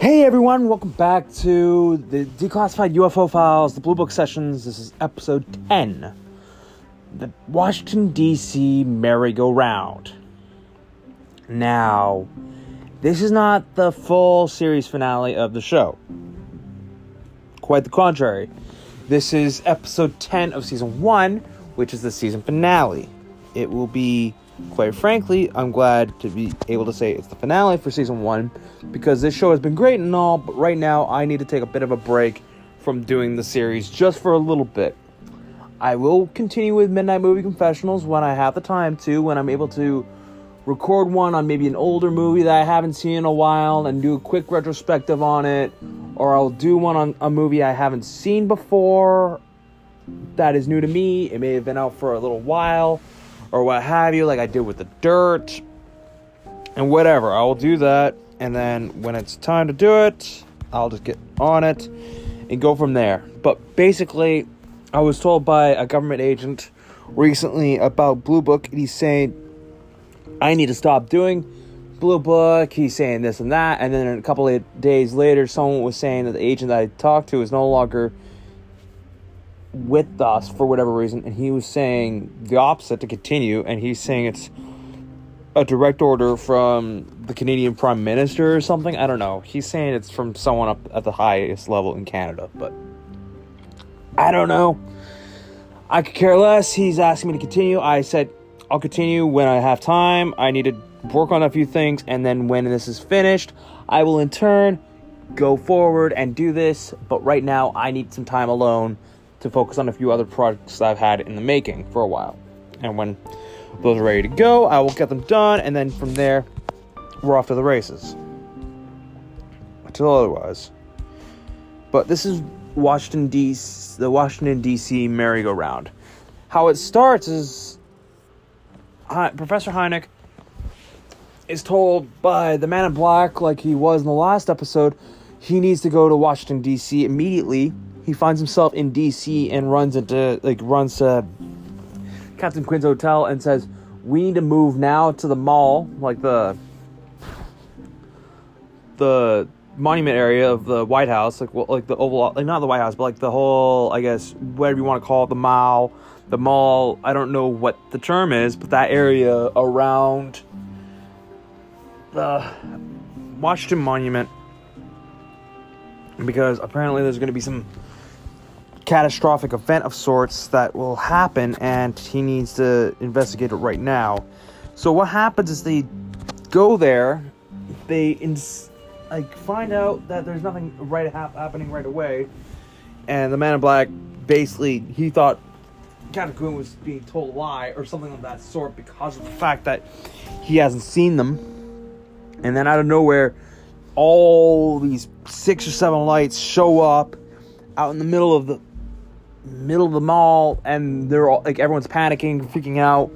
Hey everyone, welcome back to the Declassified UFO Files, the Blue Book Sessions. This is episode 10 The Washington, D.C. Merry-Go-Round. Now, this is not the full series finale of the show. Quite the contrary. This is episode 10 of season 1, which is the season finale. It will be quite frankly, I'm glad to be able to say it's the finale for season one because this show has been great and all, but right now I need to take a bit of a break from doing the series just for a little bit. I will continue with Midnight Movie Confessionals when I have the time to, when I'm able to record one on maybe an older movie that I haven't seen in a while and do a quick retrospective on it, or I'll do one on a movie I haven't seen before that is new to me. It may have been out for a little while or what have you, like I did with the dirt and whatever. I will do that, and then when it's time to do it, I'll just get on it and go from there. But basically, I was told by a government agent recently about Blue Book, and he's saying I need to stop doing Blue Book. He's saying this and that, and then a couple of days later, someone was saying that the agent that I talked to is no longer with us for whatever reason, and he was saying the opposite to continue, and he's saying it's a direct order from the Canadian Prime Minister or something. I don't know. He's saying it's from someone up at the highest level in Canada, but I don't know. I could care less. He's asking me to continue. I said I'll continue when I have time. I need to work on a few things, and then when this is finished, I will in turn go forward and do this. But right now, I need some time alone to focus on a few other projects I've had in the making for a while. And when those are ready to go, I will get them done, and then from there, we're off to the races. Until otherwise. But this is Washington D.C. the Washington D.C. merry-go-round. How it starts is Professor Hynek is told by the Man in Black, like he was in the last episode, he needs to go to Washington D.C. immediately he finds himself in DC and runs into like runs to Captain Quinn's hotel and says, "We need to move now to the mall, like the the monument area of the White House, like well, like the oval, like not the White House, but like the whole, I guess, whatever you want to call it, the mall, the mall. I don't know what the term is, but that area around the Washington Monument, because apparently there's going to be some catastrophic event of sorts that will happen, and he needs to investigate it right now. So what happens is they go there, they ins- like find out that there's nothing right ha- happening right away, and the Man in Black basically he thought Quinn was being told a lie or something of that sort because of the fact that he hasn't seen them, and then out of nowhere, all these six or seven lights show up out in the middle of the middle of the mall, and they're all like everyone's panicking, freaking out.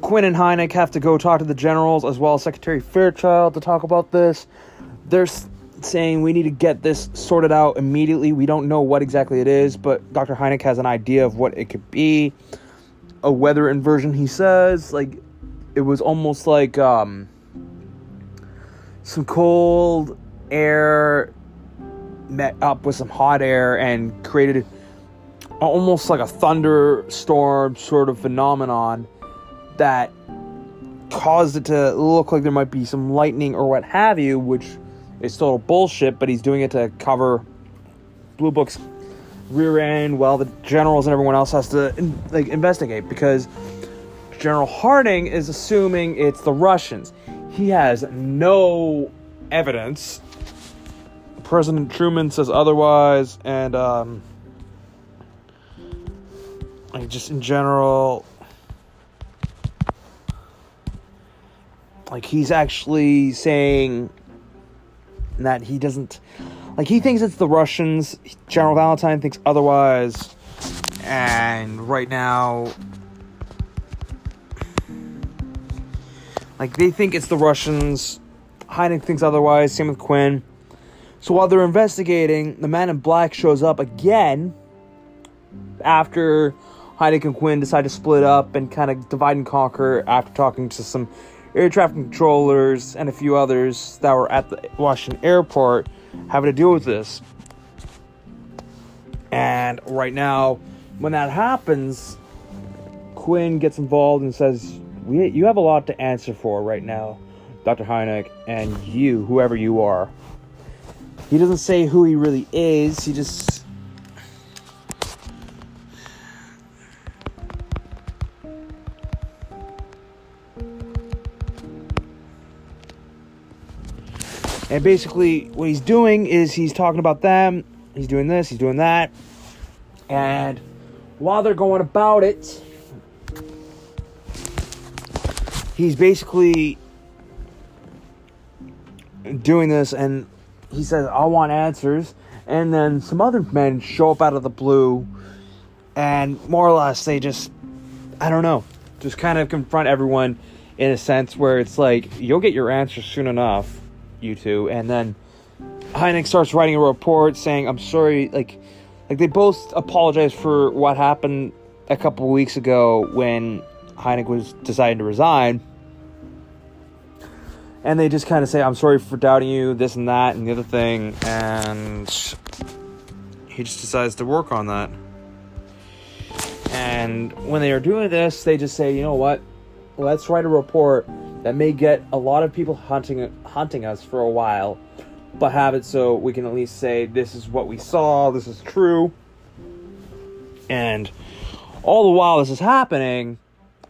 Quinn and Hynek have to go talk to the generals as well as Secretary Fairchild to talk about this. They're saying we need to get this sorted out immediately. We don't know what exactly it is, but Dr. Hynek has an idea of what it could be. A weather inversion, he says. Like, it was almost like um, some cold air met up with some hot air and created almost like a thunderstorm sort of phenomenon that caused it to look like there might be some lightning or what have you, which is total bullshit, but he's doing it to cover Blue Book's rear end while the generals and everyone else has to like investigate because General Harding is assuming it's the Russians. He has no evidence. President Truman says otherwise, and um, like just in general like he's actually saying that he doesn't like he thinks it's the Russians. General Valentine thinks otherwise. And right now like they think it's the Russians. Hynek thinks otherwise, same with Quinn. So while they're investigating, the man in black shows up again after Hynek and Quinn decide to split up and kind of divide and conquer after talking to some air traffic controllers and a few others that were at the Washington airport having to deal with this. And right now, when that happens, Quinn gets involved and says, we, You have a lot to answer for right now, Dr. Hynek, and you, whoever you are. He doesn't say who he really is. He just And basically, what he's doing is he's talking about them. He's doing this, he's doing that. And while they're going about it, he's basically doing this and he says, I want answers. And then some other men show up out of the blue, and more or less they just, I don't know, just kind of confront everyone in a sense where it's like, you'll get your answer soon enough, you two. And then Hynek starts writing a report saying, I'm sorry, like, like they both apologize for what happened a couple weeks ago when Hynek was deciding to resign and they just kind of say, I'm sorry for doubting you, this and that, and the other thing. And he just decides to work on that. And when they are doing this, they just say, you know what? Let's write a report that may get a lot of people hunting hunting us for a while, but have it so we can at least say this is what we saw, this is true. And all the while this is happening,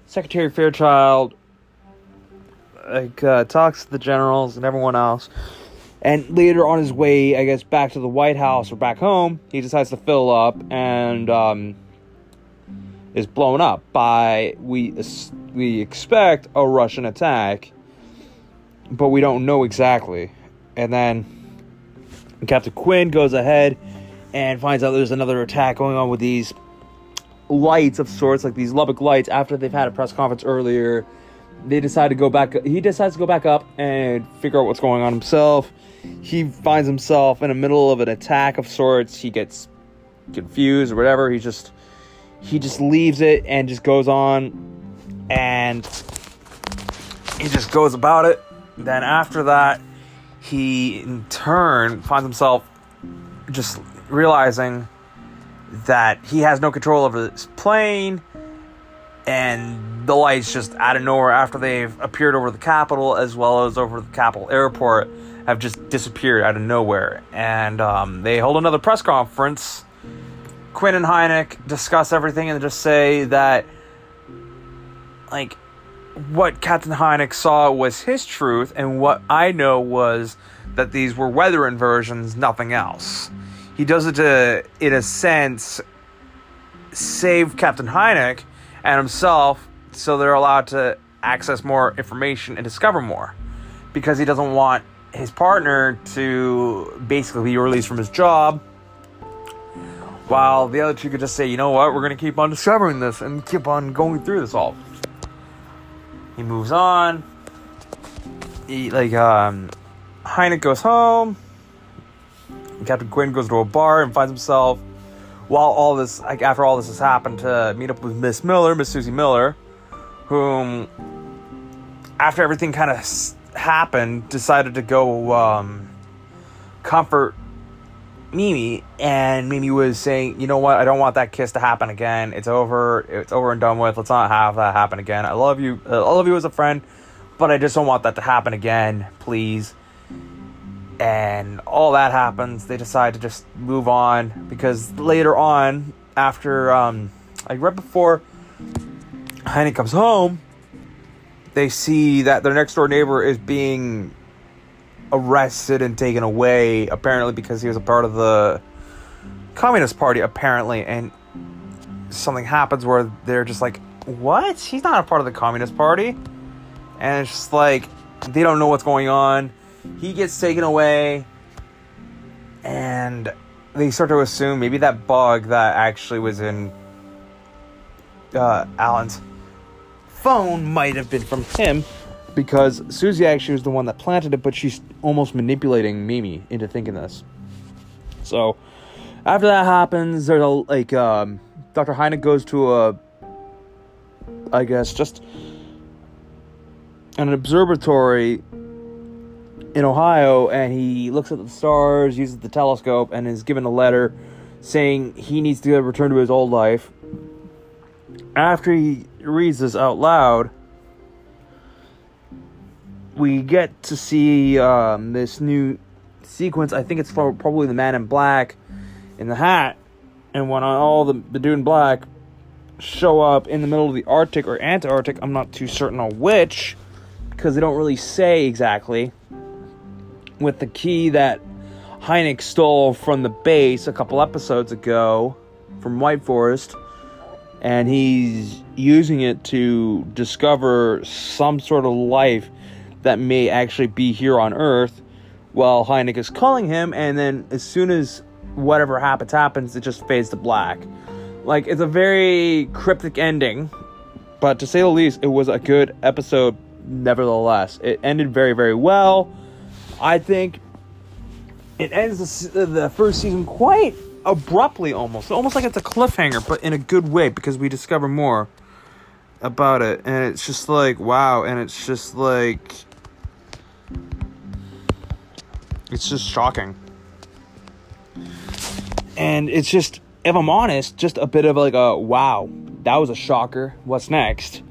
Secretary Fairchild like uh, talks to the generals and everyone else. And later on his way, I guess, back to the White House or back home, he decides to fill up and um, is blown up by we we expect a Russian attack, but we don't know exactly. And then Captain Quinn goes ahead and finds out there's another attack going on with these lights of sorts, like these Lubbock lights, after they've had a press conference earlier they decide to go back. He decides to go back up and figure out what's going on himself. He finds himself in the middle of an attack of sorts. He gets confused or whatever. He just he just leaves it and just goes on, and he just goes about it. Then after that, he in turn finds himself just realizing that he has no control over this plane and the lights just out of nowhere after they've appeared over the Capitol as well as over the Capitol Airport have just disappeared out of nowhere. And um, they hold another press conference. Quinn and Hynek discuss everything and just say that, like, what Captain Hynek saw was his truth, and what I know was that these were weather inversions, nothing else. He does it to, in a sense, save Captain Hynek and himself so they're allowed to access more information and discover more because he doesn't want his partner to basically be released from his job while the other two could just say, you know what, we're going to keep on discovering this and keep on going through this all. He moves on. He, like, um, Hynek goes home. Captain Quinn goes to a bar and finds himself, while all this, like, after all this has happened, to meet up with Miss Miller, Miss Susie Miller, whom, after everything kind of happened, decided to go um, comfort Mimi, and Mimi was saying, "You know what? I don't want that kiss to happen again. It's over. It's over and done with. Let's not have that happen again. I love you. Uh, I love you as a friend, but I just don't want that to happen again. Please." And all that happens. They decide to just move on because later on, after um, like right before he comes home. They see that their next door neighbor is being arrested and taken away, apparently because he was a part of the Communist Party, apparently. And something happens where they're just like, what? He's not a part of the Communist Party. And it's just like, they don't know what's going on. He gets taken away. And they start to assume maybe that bug that actually was in uh, phone might have been from him because Susie actually was the one that planted it, but she's almost manipulating Mimi into thinking this. So after that happens, there's a like um, Dr. Heine goes to a, I guess just an observatory in Ohio, and he looks at the stars, uses the telescope, and is given a letter saying he needs to return to his old life after he reads this out loud, we get to see um, this new sequence. I think it's for probably the man in black in the hat, and when all the, the dude in black show up in the middle of the Arctic or Antarctic, I'm not too certain on which, because they don't really say exactly. With the key that Hynek stole from the base a couple episodes ago from White Forest, and he's using it to discover some sort of life that may actually be here on Earth while Hynek is calling him, and then as soon as whatever happens happens, it just fades to black. Like it's a very cryptic ending, but to say the least, it was a good episode. Nevertheless, it ended very very well. I think it ends the, the first season quite abruptly, almost almost like it's a cliffhanger, but in a good way because we discover more about it, and it's just like wow, and it's just like it's just shocking. And it's just, if I'm honest, just a bit of like a wow, that was a shocker. What's next?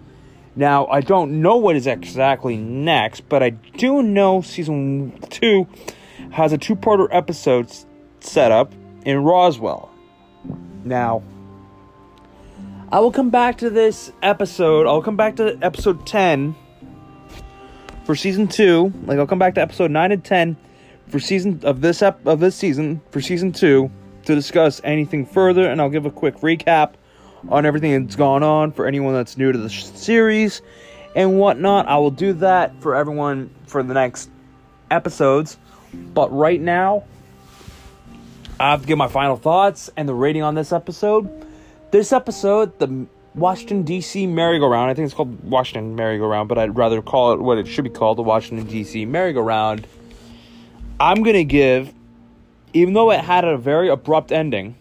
Now, I don't know what is exactly next, but I do know season two has a two parter episode set up in Roswell. Now, I will come back to this episode. I'll come back to episode 10 for season two. Like, I'll come back to episode 9 and 10 for season of this ep- of this season for season two to discuss anything further, and I'll give a quick recap on everything that's gone on for anyone that's new to the sh- series and whatnot. I will do that for everyone for the next episodes, but right now, I have to give my final thoughts and the rating on this episode. This episode, the Washington D.C. merry-go-round. I think it's called Washington merry-go-round, but I'd rather call it what it should be called, the Washington D.C. merry-go-round I'm to give, even though it had a very abrupt ending,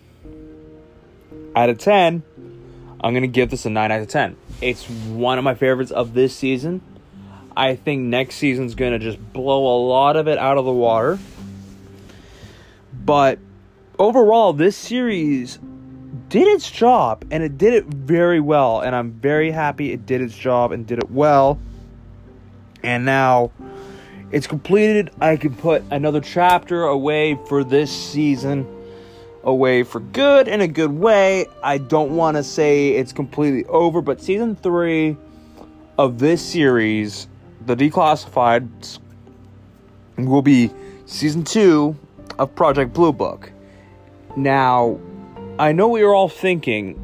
out of 10, I'm to give this a 9 out of 10. It's one of my favorites of this season. I think next season's to just blow a lot of it out of the water. But overall, this series did its job and it did it very well. And I'm very happy it did its job and did it well. And now it's completed. I can put another chapter away for this season, away for good in a good way. I don't want to say it's completely over, but season three of this series, The Declassified, will be season two of Project Blue Book. Now, I know what you're all thinking.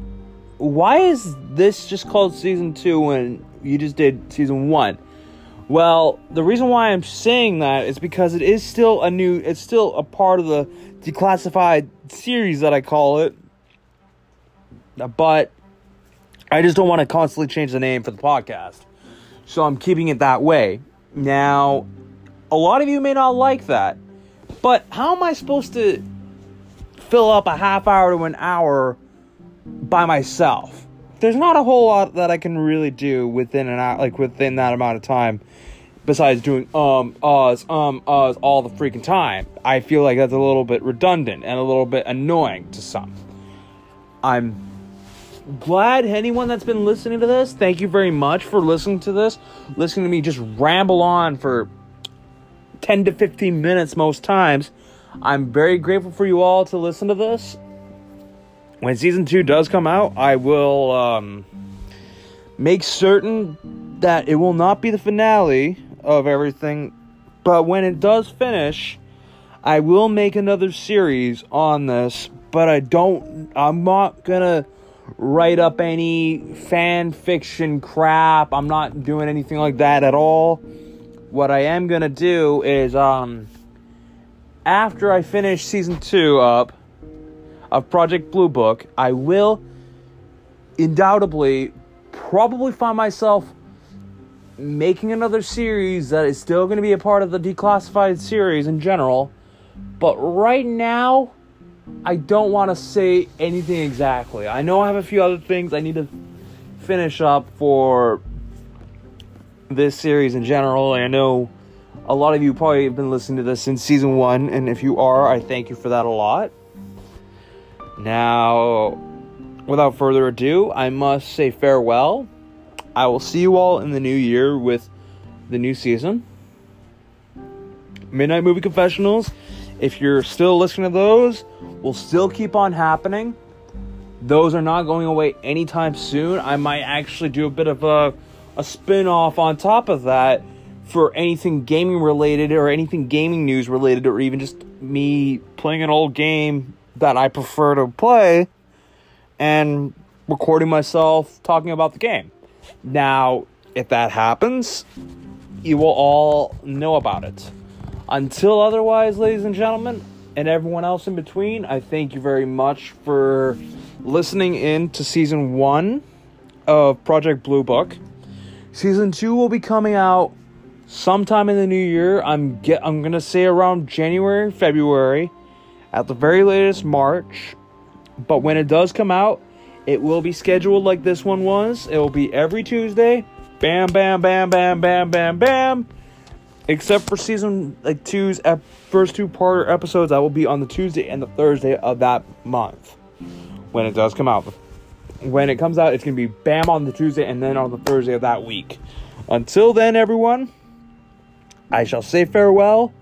Why is this just called season two when you just did season one? Well, the reason why I'm saying that is because it is still a new, it's still a part of the declassified series that I call it. But I just don't want to constantly change the name for the podcast. So I'm keeping it that way. Now, a lot of you may not like that. But how am I supposed to fill up a half hour to an hour by myself? There's not a whole lot that I can really do within an hour, like within that amount of time besides doing um, uhs, um, uhs all the freaking time. I feel like that's a little bit redundant and a little bit annoying to some. I'm glad anyone that's been listening to this, thank you very much for listening to this. Listening to me just ramble on for 10 to 15 minutes most times. I'm very grateful for you all to listen to this. When season 2 does come out, I will um, make certain that it will not be the finale of everything. But when it does finish, I will make another series on this, but I don't I'm not to write up any fan fiction crap. I'm not doing anything like that at all. What I am to do is um after I finish season 2 up of Project Blue Book, I will undoubtedly probably find myself making another series that is still going to be a part of the declassified series in general. But right now, I don't want to say anything exactly. I know I have a few other things I need to finish up for this series in general. I know a lot of you probably have been listening to this since season one, and if you are, I thank you for that a lot. Now, without further ado, I must say farewell. I will see you all in the new year with the new season. Midnight Movie Confessionals, if you're still listening to those, will still keep on happening. Those are not going away anytime soon. I might actually do a bit of a, a spin off on top of that for anything gaming related or anything gaming news related or even just me playing an old game that I prefer to play and recording myself talking about the game. Now, if that happens, you will all know about it. Until otherwise, ladies and gentlemen, and everyone else in between, I thank you very much for listening in to season one of Project Blue Book. Season two will be coming out sometime in the new year. I'm get I'm gonna say around January, February, at the very latest March. But when it does come out, it will be scheduled like this one was. It will be every Tuesday. Bam, bam, bam, bam, bam, bam, bam. Except for season like two's ep- first two part episodes, that will be on the Tuesday and the Thursday of that month when it does come out. When it comes out, it's gonna be bam on the Tuesday and then on the Thursday of that week. Until then, everyone, I shall say farewell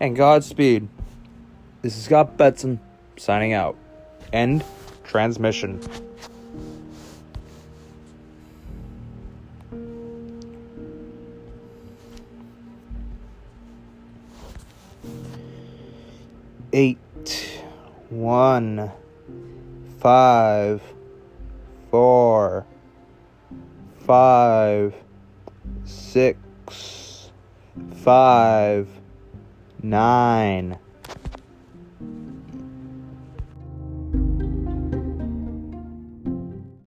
and Godspeed. This is Scott Betson signing out. End transmission. Eight, one, five, four, five, six, five, nine